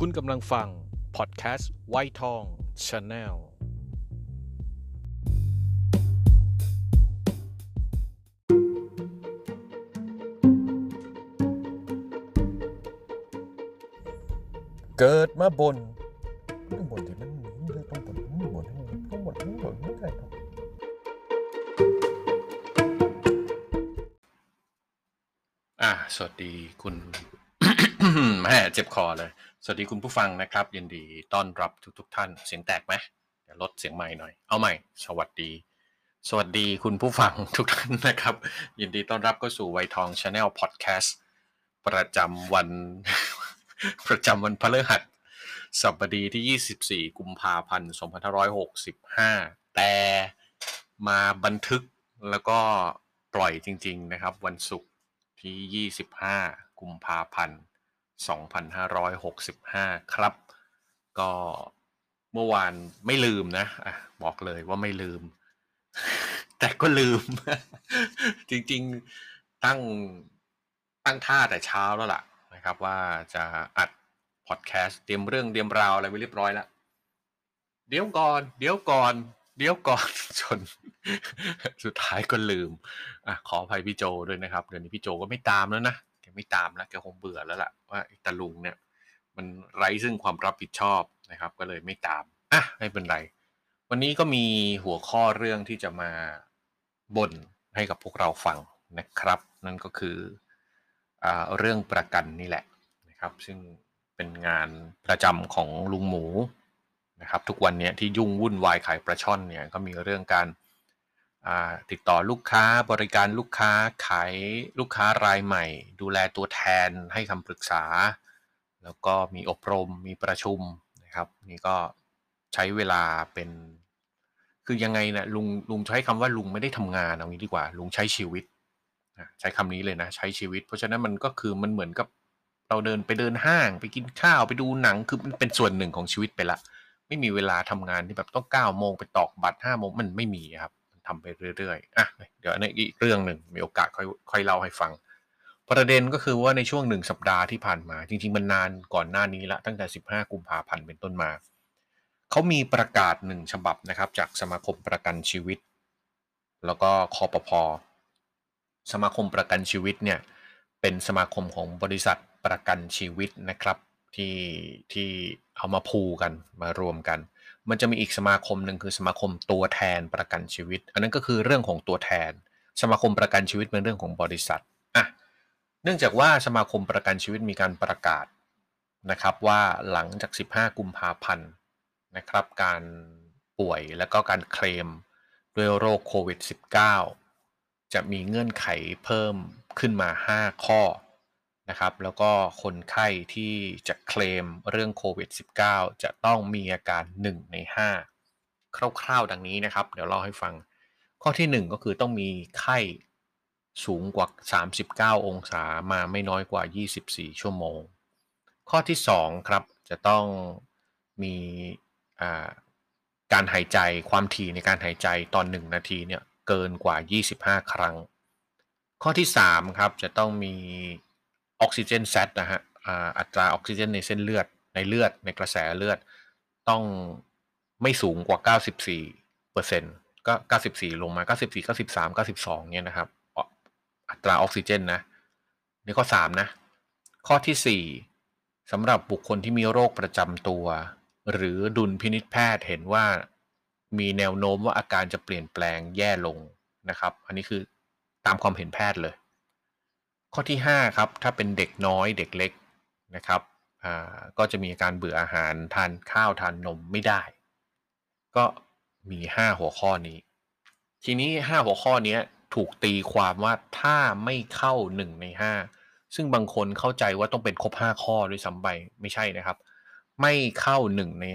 คุณกำลังฟัง พอดแคสต์วัยทอง Channel เกิดมาบ่นต้องบ่นที่มันต้องบ่นต้องบ่นต้องบ่นต้องบ่นไม่ได้ครับอ่าสวัสดีคุณ แหมเจ็บคอเลย สวัสดีคุณผู้ฟังนะครับ ยินดีต้อนรับทุกๆท่าน เสียงแตกไหมเดี๋ยวลดเสียงไมค์หน่อย เอาใหม่ สวัสดี สวัสดีคุณผู้ฟังทุกท่านนะครับ ยินดีต้อนรับเข้าสู่วัยทอง Channel พอดแคสต์ประจำวัน ประจำวันพฤหัสสัปดีที่ 24 กุมภาพันธ์2565 แต่มาบันทึกแล้วก็ปล่อยจริง ๆ นะครับ วันศุกร์ที่ 25 กุมภาพันธ์ 2565 ครับ ก็เมื่อวานไม่ลืมนะอะบอกเลยว่าไม่ลืม แต่ก็ลืม จริงๆตั้งตั้งท่าแต่เช้าแล้วล่ะนะครับ ว่าจะอัดพอดแคสต์เตรียมเรื่องเตรียมราวอะไรไว้เรียบร้อยแล้วเดี๋ยวก่อนเดี๋ยวก่อนเดี๋ยวก่อนจนสุดท้ายก็ลืมอะขออภัยพี่โจด้วยนะครับ เดี๋ยวนี้พี่โจก็ไม่ตามแล้วนะ ไม่ตามแล้วแกคงเบื่อแล้วล่ะว่าตาลุงเนี่ยมันไร้ซึ่งความรับผิดชอบนะครับ ก็เลยไม่ตามอะไม่เป็นไร วันนี้ก็มีหัวข้อเรื่องที่จะมาบ่นให้กับพวกเราฟังนะครับ นั่นก็คืออเรื่องประกันนี่แหละนะครับ ซึ่งเป็นงานประจำของลุงหมูนะครับ ทุกวันเนี้ยที่ยุ่งวุ่นวายขายปลาช่อนเนี่ยก็มีเรื่องการ ติดต่อลูกค้าบริการลูกค้าขายลูกค้ารายใหม่ ดูแลตัวแทนให้คำปรึกษา แล้วก็มีอบรมมีประชุมนะครับนี่ก็ใช้เวลาเป็น คือยังไงนะลุงลุงใช้คำว่าลุงไม่ได้ทำงานเอางี้ดีกว่า ลุงใช้ชีวิตใช้คำนี้เลยนะใช้ชีวิต เพราะฉะนั้นมันก็คือมันเหมือนกับเราเดินไปเดินห้างไปกินข้าวไปดูหนังคือมันเป็นส่วนหนึ่งของชีวิตไปละ ไม่มีเวลาทำงานที่แบบต้องเก้าโมงไปตอกบัตรห้าโมงมันไม่มีครับ ทำไปเรื่อยๆอะเดี๋ยวอันนี้อีกเรื่องหนึ่งมีโอกาสค่อยค่อยเล่าให้ฟัง ประเด็นก็คือว่าในช่วงหนึ่งสัปดาห์ที่ผ่านมา จริงๆมันนานก่อนหน้านี้ละตั้งแต่ 15 กุมภาพันธ์เป็นต้นมาเขามีประกาศหนึ่งฉบับนะครับ จากสมาคมประกันชีวิต แล้วก็คอปพอสมาคมประกันชีวิตเนี่ยเป็นสมาคมของบริษัทประกันชีวิตนะครับที่ที่เอามาพูกันมารวมกัน มันจะมีอีกสมาคมหนึ่งคือสมาคมตัวแทนประกันชีวิต อันนั้นก็คือเรื่องของตัวแทน สมาคมประกันชีวิตเป็นเรื่องของบริษัทอะเนื่องจากว่าสมาคมประกันชีวิตมีการประกาศนะครับว่าหลังจาก 15 กุมภาพันธ์นะครับการป่วยและก็การเคลมด้วยโรคโควิด -19 จะมีเงื่อนไขเพิ่มขึ้นมา 5 ข้อ นะครับ แล้วก็คนไข้ที่จะเคลมเรื่องโควิด -19 จะต้องมีอาการ 1 ใน 5 คร่าวๆ ดังนี้นะครับ เดี๋ยวเล่าให้ฟัง ข้อที่ 1 ก็คือต้องมีไข้สูงกว่า 39 องศามาไม่น้อยกว่า 24 ชั่วโมง ข้อที่ 2 ครับ จะต้องมีการหายใจความถี่ในการหายใจตอน 1 นาทีเนี่ยเกินกว่า 25 ครั้ง ข้อที่ 3 ครับ จะต้องมี ออกซิเจนแซตนะฮะอัตราออกซิเจนในเส้นเลือดในเลือดในกระแสเลือด ต้องไม่สูงกว่า 94เปอร์เซ็นต์ก็ 94 ลงมา 94 93 92เนี่ยนะครับ อัตราออกซิเจนนะนี่ข้อ 3 นะ ข้อที่ 4สำหรับบุคคลที่มีโรคประจำตัว หรือดุลพินิษแพทย์เห็นว่ามีแนวโน้มว่าอาการจะเปลี่ยนแปลงแย่ลงนะครับ อันนี้คือตามความเห็นแพทย์เลย ข้อที่5ครับถ้าเป็นเด็กน้อยเด็กเล็กนะครับอ่าก็จะมีอาการเบื่ออาหารทานข้าวทานนมไม่ได้ ก็มี 5 หัวข้อนี้ ทีนี้ 5 หัวข้อนี้ถูกตีความว่าถ้าไม่เข้า 1 ใน 5 ซึ่งบางคนเข้าใจว่าต้องเป็นครบ 5 ข้อด้วยซ้ำไปไม่ใช่นะครับ ไม่เข้า 1 ใน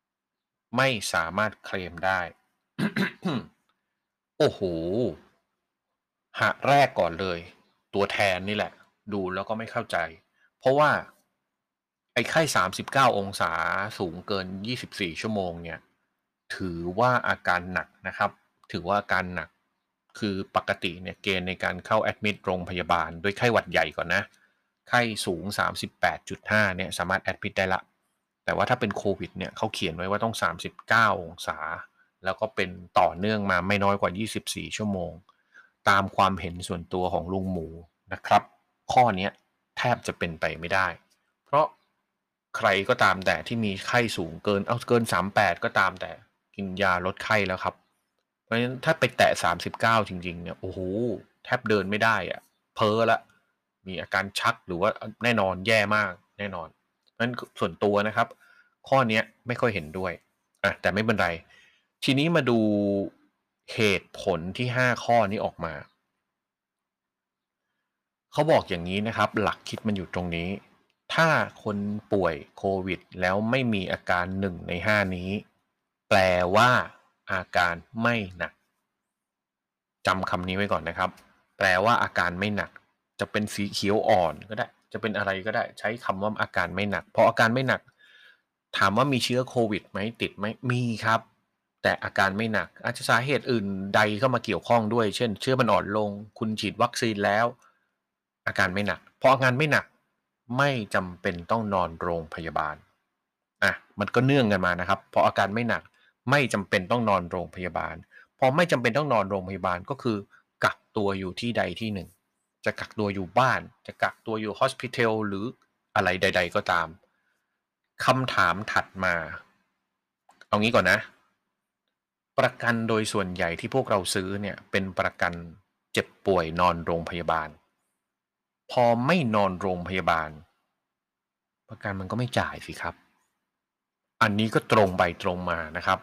5 ไม่สามารถเคลมได้ โอ้โหหะแรกก่อนเลย ตัวแทนนี่แหละ ดูแล้วก็ไม่เข้าใจ เพราะว่าไอ้ไข้39องศาสูงเกิน24ชั่วโมงเนี่ย ถือว่าอาการหนักนะครับ ถือว่าอาการหนักคือปกติเนี่ยเกณฑ์ในการเข้าแอดมิดโรงพยาบาลด้วยไข้หวัดใหญ่ก่อนนะไไข้สูง 38.5 เนี่ยสามารถแอดมิดได้ละ แต่ว่าถ้าเป็นโควิดเนี่ยเขาเขียนไว้ว่าต้อง 39 องศา แล้วก็เป็นต่อเนื่องมาไม่น้อยกว่า 24 ชั่วโมง ตามความเห็นส่วนตัวของลุงหมูนะครับ ข้อนี้แทบจะเป็นไปไม่ได้ เพราะใครก็ตามแต่ที่มีไข้สูงเกินเอาเกิน 38 ก็ตามแต่กินยาลดไข้แล้วครับ เพราะฉะนั้นถ้าไปแตะ 39 จริง ๆ เนี่ยโอ้โหแทบเดินไม่ได้อะเพ้อละ มีอาการชักหรือว่าแน่นอนแย่มากแน่นอนเพราะฉะนั้นส่วนตัวนะครับ ข้อนี้ไม่ค่อยเห็นด้วยอะแต่ไม่เป็นไร ทีนี้มาดู เหตุผลที่ 5 ข้อนี้ออกมา เขาบอกอย่างนี้นะครับ หลักคิดมันอยู่ตรงนี้ ถ้าคนป่วยโควิด แล้วไม่มีอาการหนึ่งใน 5 นี้ แปลว่าอาการไม่หนักจำคำนี้ไว้ก่อนนะครับ แปลว่าอาการไม่หนัก จะเป็นสีเขียวอ่อนก็ได้ จะเป็นอะไรก็ได้ ใช้คำว่าอาการไม่หนัก เพราะอาการไม่หนัก ถามว่ามีเชื้อโควิดไหมติดไหมมีครับ แต่อาการไม่หนัก อาจจะสาเหตุอื่นใดเข้ามาเกี่ยวข้องด้วย เช่น เชื้อมันอ่อนลง คุณฉีดวัคซีนแล้ว อาการไม่หนักเพราะอาการไม่หนักไม่จำเป็นต้องนอนโรงพยาบาลอะมันก็เนื่องกันมานะครับเพราะอาการไม่หนักไม่จำเป็นต้องนอนโรงพยาบาล พอไม่จำเป็นต้องนอนโรงพยาบาลก็คือ กักตัวอยู่ที่ใดที่หนึ่ง จะกักตัวอยู่บ้าน จะกักตัวอยู่ฮอสพิทอลหรืออะไรใด ๆ ก็ตามคำถามถัดมา เอางี้ก่อนนะ ประกันโดยส่วนใหญ่ที่พวกเราซื้อเนี่ยเป็นประกันเจ็บป่วยนอนโรงพยาบาล พอไม่นอนโรงพยาบาล ประกันมันก็ไม่จ่ายสิครับ อันนี้ก็ตรงไปตรงมานะครับ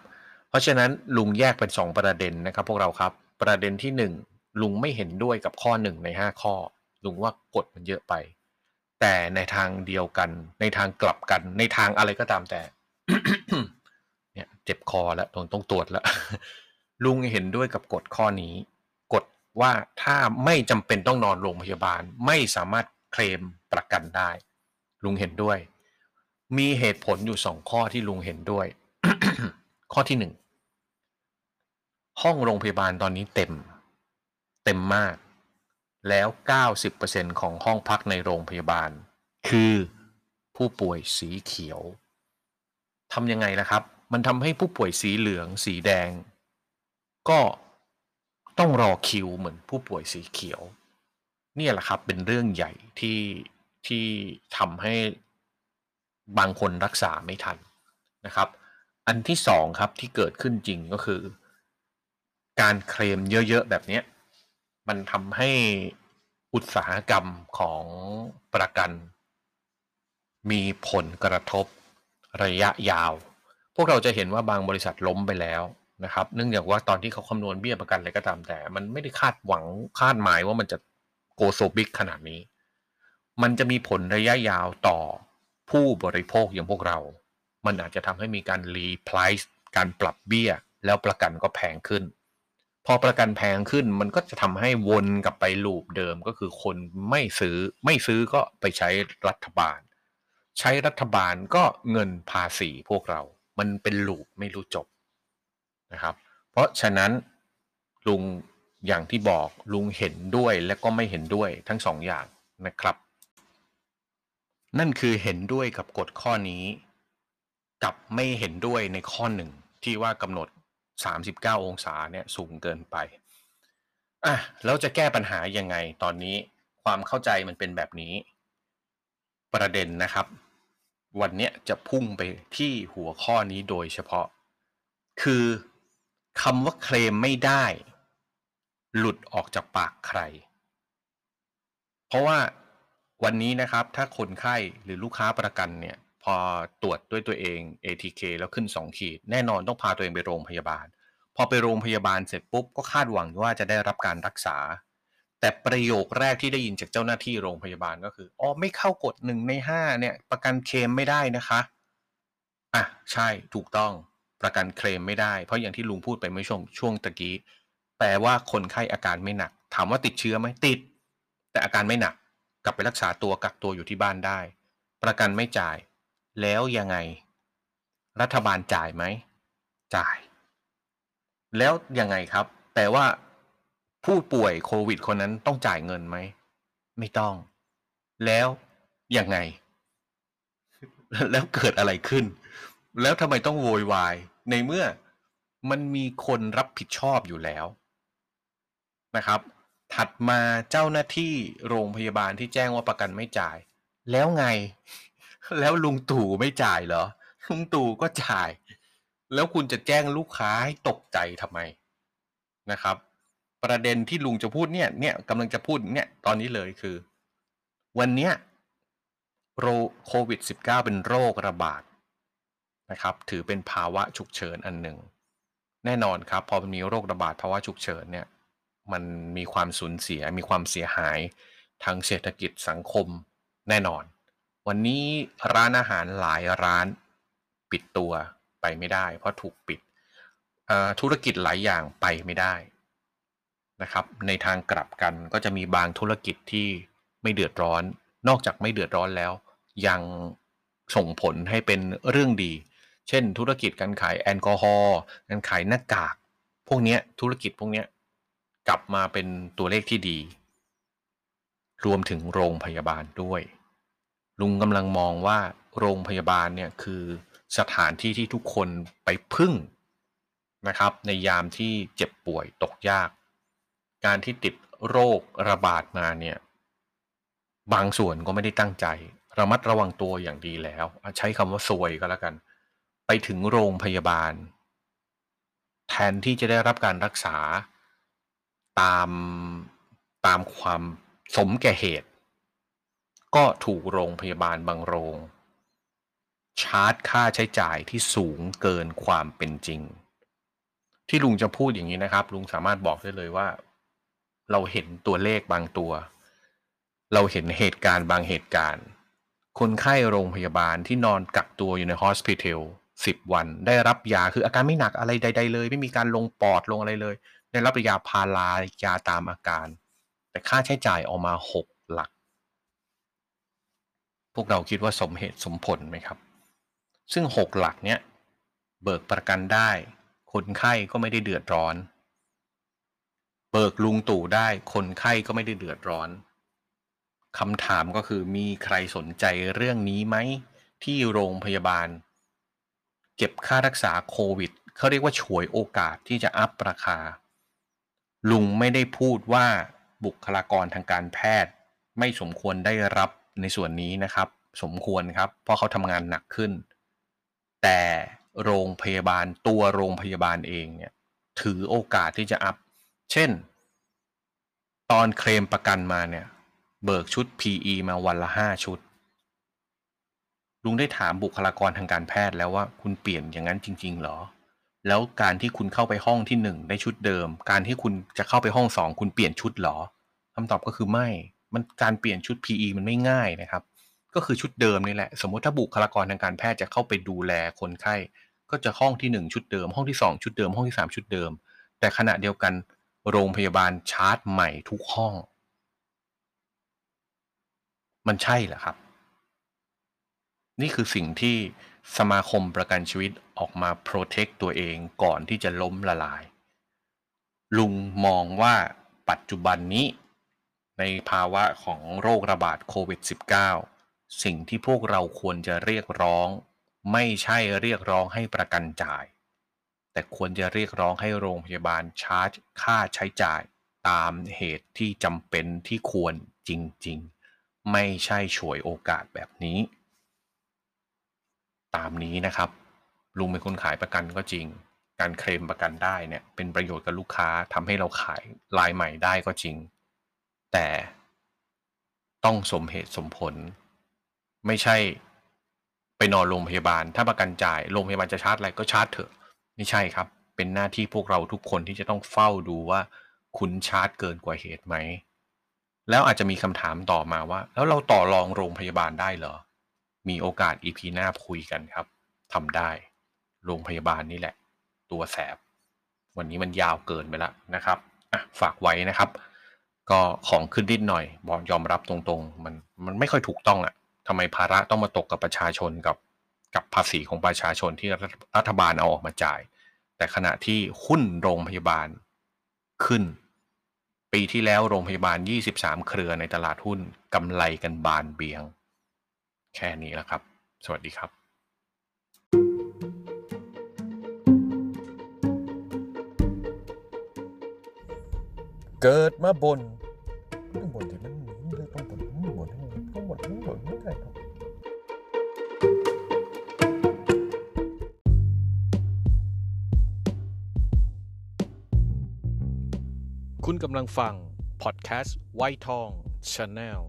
เพราะฉะนั้นลุงแยกเป็นสองประเด็นนะครับ พวกเราครับ ประเด็นที่หนึ่งลุงไม่เห็นด้วยกับข้อหนึ่งในห้าข้อ ลุงว่ากฎมันเยอะไป แต่ในทางเดียวกัน ในทางกลับกัน ในทางอะไรก็ตามแต่ เจ็บคอแล้วต้องต้องตรวจแล้วลุงเห็นด้วยกับกฎข้อนี้ กฎว่าถ้าไม่จำเป็นต้องนอนโรงพยาบาล ไม่สามารถเคลมประกันได้ ลุงเห็นด้วย มีเหตุผลอยู่สองข้อที่ลุงเห็นด้วย ข้อที่หนึ่งห้องโรงพยาบาลตอนนี้เต็ม เต็มมาก แล้ว 90%ของห้องพักในโรงพยาบาล คือผู้ป่วยสีเขียวทำยังไงล่ะครับ มันทำให้ผู้ป่วยสีเหลืองสีแดง ก็ต้องรอคิวเหมือนผู้ป่วยสีเขียว เนี่ยแหละครับเป็นเรื่องใหญ่ที่ที่ทำให้บางคนรักษาไม่ทันนะครับ อันที่สองครับที่เกิดขึ้นจริงก็คือ การเคลมเยอะๆแบบนี้มันทำให้อุตสาหกรรมของประกัน มีผลกระทบระยะยาว วกเราจะเห็นว่าบางบริษัทล้มไปแล้วนะครับ เนื่องจากว่าตอนที่เขาคำนวณเบี้ยประกันอะไรก็ตามแต่ มันไม่ได้คาดหวังคาดหมายว่ามันจะโกโซบิกขนาดนี้ มันจะมีผลระยะยาวต่อผู้บริโภคอย่างพวกเรา มันอาจจะทำให้มีการรีไพรซ์การปรับเบี้ย แล้วประกันก็แพงขึ้น พอประกันแพงขึ้นมันก็จะทำให้วนกลับไปลูปเดิมก็คือคนไม่ซื้อไม่ซื้อก็ไปใช้รัฐบาล ใช้รัฐบาลก็เงินภาษีพวกเรา มันเป็นลูปไม่รู้จบนะครับ เพราะฉะนั้นลุงอย่างที่บอกลุงเห็นด้วยและก็ไม่เห็นด้วยทั้งสองอย่างนะครับ นั่นคือเห็นด้วยกับกฎข้อนี้ กับไม่เห็นด้วยในข้อหนึ่งที่ว่ากำหนด 39 องศาเนี่ยสูงเกินไปอะแล้วจะแก้ปัญหายังไงตอนนี้ความเข้าใจมันเป็นแบบนี้ ประเด็นนะครับ วันนี้จะพุ่งไปที่หัวข้อนี้โดยเฉพาะ คือคำว่าเคลมไม่ได้ หลุดออกจากปากใคร เพราะว่าวันนี้นะครับ ถ้าคนไข้หรือลูกค้าประกันเนี่ย พอตรวจด้วยตัวเอง ATK แล้วขึ้น 2 ขีด แน่นอนต้องพาตัวเองไปโรงพยาบาล พอไปโรงพยาบาลเสร็จปุ๊บ ก็คาดหวังว่าจะได้รับการรักษา แต่ประโยคแรกที่ได้ยินจากเจ้าหน้าที่โรงพยาบาลก็คืออ๋อไม่เข้ากฎหนึ่งในห้าเนี่ย ประกันเคลมไม่ได้นะคะอะใช่ถูกต้องประกันเคลมไม่ได้ เพราะอย่างที่ลุงพูดไปเมื่อช่วงช่วงตะกี้แปลว่าคนไข้อาการไม่หนัก ถามว่าติดเชื้อไหมติด แต่อาการไม่หนัก กลับไปรักษาตัวกักตัวอยู่ที่บ้านได้ ประกันไม่จ่าย แล้วยังไง รัฐบาลจ่ายไหมจ่าย แล้วยังไงครับแปลว่า ผู้ป่วยโควิดคนนั้นต้องจ่ายเงินไหม ไม่ต้อง แล้วยังไง แล้วเกิดอะไรขึ้น แล้วทำไมต้องโวยวาย ในเมื่อมันมีคนรับผิดชอบอยู่แล้วนะครับ ถัดมาเจ้าหน้าที่โรงพยาบาลที่แจ้งว่าประกันไม่จ่าย แล้วไง แล้วลุงตู่ไม่จ่ายเหรอ ลุงตู่ก็จ่าย แล้วคุณจะแจ้งลูกค้าให้ตกใจทำไมนะครับ ประเด็นที่ลุงจะพูดเนี่ย เนี่ยกำลังจะพูดเนี่ยตอนนี้เลยคือ วันเนี้ยโรโควิด -19 เป็นโรคระบาดนะครับ ถือเป็นภาวะฉุกเฉินอันหนึ่ง แน่นอนครับ พอมันมีโรคระบาดภาวะฉุกเฉินเนี่ย มันมีความสูญเสียมีความเสียหายทางเศรษฐกิจสังคมแน่นอน วันนี้ร้านอาหารหลายร้านปิดตัวไปไม่ได้ เพราะถูกปิดธุรกิจหลายอย่างไปไม่ได้ นะครับ ในทางกลับกันก็จะมีบางธุรกิจที่ไม่เดือดร้อน นอกจากไม่เดือดร้อนแล้ว ยังส่งผลให้เป็นเรื่องดี เช่น ธุรกิจการขายแอลกอฮอล์การขายหน้ากาก พวกนี้ธุรกิจพวกนี้กลับมาเป็นตัวเลขที่ดี รวมถึงโรงพยาบาลด้วย ลุงกำลังมองว่าโรงพยาบาลเนี่ยคือสถานที่ที่ทุกคนไปพึ่งนะครับ ในยามที่เจ็บป่วยตกยาก การที่ติดโรคระบาดมาเนี่ย บางส่วนก็ไม่ได้ตั้งใจ ระมัดระวังตัวอย่างดีแล้ว ใช้คำว่าซวยก็แล้วกัน ไปถึงโรงพยาบาล แทนที่จะได้รับการรักษาตามตามความสมแก่เหตุ ก็ถูกโรงพยาบาลบางโรง ชาร์จค่าใช้จ่ายที่สูงเกินความเป็นจริง ที่ลุงจะพูดอย่างนี้นะครับ ลุงสามารถบอกได้เลยว่า เราเห็นตัวเลขบางตัว เราเห็นเหตุการณ์บางเหตุการณ์ คนไข้โรงพยาบาลที่นอนกักตัวอยู่ในฮอสพิทอลสิบวัน ได้รับยาคืออาการไม่หนักอะไรใด ๆ เลย ไม่มีการลงปอดลงอะไรเลย ได้รับยาพารายาตามอาการ แต่ค่าใช้จ่ายออกมาหกหลัก พวกเราคิดว่าสมเหตุสมผลไหมครับ ซึ่งหกหลักเนี้ยเบิกประกันได้ คนไข้ก็ไม่ได้เดือดร้อน เบิกลุงตู่ได้คนไข้ก็ไม่ได้เดือดร้อนคำถามก็คือมีใครสนใจเรื่องนี้ไหม ที่โรงพยาบาล เก็บค่ารักษาโควิดเขาเรียกว่าฉวยโอกาสที่จะอัพราคา ลุงไม่ได้พูดว่าบุคลากรทางการแพทย์ ไม่สมควรได้รับในส่วนนี้นะครับ สมควรครับ เพราะเขาทำงานหนักขึ้น แต่โรงพยาบาลตัวโรงพยาบาลเองเนี่ยถือโอกาสที่จะอัพ เช่น ตอนเคลมประกันมาเนี่ย เบิกชุด PE มาวันละห้าชุด ลุงได้ถามบุคลากรทางการแพทย์แล้วว่าคุณเปลี่ยนอย่างนั้นจริงๆเหรอ แล้วการที่คุณเข้าไปห้องที่หนึ่งได้ชุดเดิม การที่คุณจะเข้าไปห้องสองคุณเปลี่ยนชุดหรอคำตอบก็คือไม่ มันการเปลี่ยนชุด PE มันไม่ง่ายนะครับ ก็คือชุดเดิมนี่แหละ สมมติถ้าบุคลากรทางการแพทย์จะเข้าไปดูแลคนไข้ก็จะห้องที่หนึ่งชุดเดิม ห้องที่สองชุดเดิมห้องที่สามชุดเดิม แต่ขณะเดียวกัน โรงพยาบาลชาร์จใหม่ทุกห้อง มันใช่เหรอครับ นี่คือสิ่งที่สมาคมประกันชีวิตออกมาโปรเทคตัวเองก่อนที่จะล้มละลาย ลุงมองว่าปัจจุบันนี้ ในภาวะของโรคระบาดโควิด -19 สิ่งที่พวกเราควรจะเรียกร้อง ไม่ใช่เรียกร้องให้ประกันจ่าย แต่ควรจะเรียกร้องให้โรงพยาบาลชาร์จค่าใช้จ่ายตามเหตุที่จำเป็นที่ควรจริง ๆ ไม่ใช่ฉวยโอกาสแบบนี้ ตามนี้นะครับ ลุงเป็นคนขายประกันก็จริง การเคลมประกันได้เนี่ยเป็นประโยชน์กับลูกค้าทำให้เราขายลายใหม่ได้ก็จริง แต่ต้องสมเหตุสมผล ไม่ใช่ไปนอนโรงพยาบาล ถ้าประกันจ่ายโรงพยาบาลจะชาร์จอะไรก็ชาร์จเถอะ ไม่ใช่ครับ เป็นหน้าที่พวกเราทุกคนที่จะต้องเฝ้าดูว่าคุณชาร์จเกินกว่าเหตุไหม แล้วอาจจะมีคำถามต่อมาว่า แล้วเราต่อรองโรงพยาบาลได้เหรอ มีโอกาส EP หน้าคุยกันครับทำได้ โรงพยาบาลนี่แหละ ตัวแสบ วันนี้มันยาวเกินไปแล้วนะครับอะฝากไว้นะครับ ก็ของขึ้นนิดหน่อย บอกยอมรับตรงๆ มันมันไม่ค่อยถูกต้องอะ่ะทำไมภาระต้องมาตกกับประชาชนกับ กับภาษีของประชาชนที่รัฐบาลเอาออกมาจ่าย แต่ขณะที่หุ้นโรงพยาบาลขึ้น ปีที่แล้วโรงพยาบาล 23 เครือในตลาดหุ้นกำไรกันบานเบียง แค่นี้แล้วครับ สวัสดีครับเกิดมาบนบนที่มันเหมือนต้องบน กำลังฟัง พอดแคสต์ไวทองชาแนล